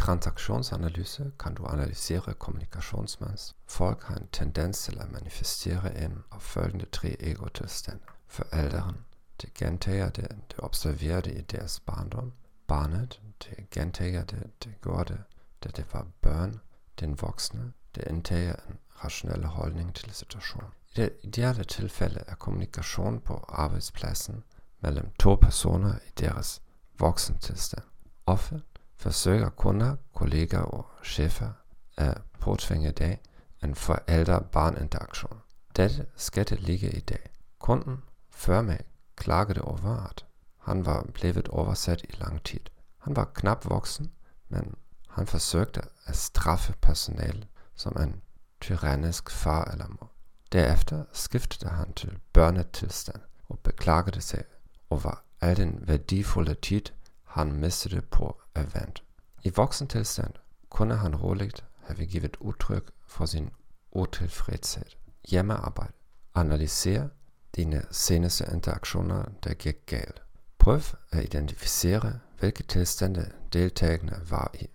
transaktionsanalyse kan du analysere kommunikasjonsmønster. Folk har en tendens å manifestere inn av følgende tre egotilstander. Forelderen det gjentar det de observerte i deres barndom. Barnet det gjentar det det gjorde da det var barn. Den voksne det inntar en rasjonell holdning til situasjonen. I det ideelle tilfellet er kommunikasjon på arbeidsplassen mellom to personer i deres voksentilstand. Ofte forsøker kunder, kollegaer og sjefer å påtvinge deg en forelder-barn-interaksjon. Dette skjedde like i dag. Kunden før meg klaget over at han var blevet oversett i lang tid. Han var knapt voksen, men han forsøkte å straffe personalet som en tyrannisk far eller mor. Deretter skiftet han til børnetilstand og beklaget seg over all den verdifulle tid han mistet på å vente. I voksentilstand kunne han rolig ha gitt uttrykk for sin utilfredshet. Hjemmearbeid. Analyser dine seneste interaksjoner der gikk galt. Prøv å identifisere hvilke tilstander deltakerne var i.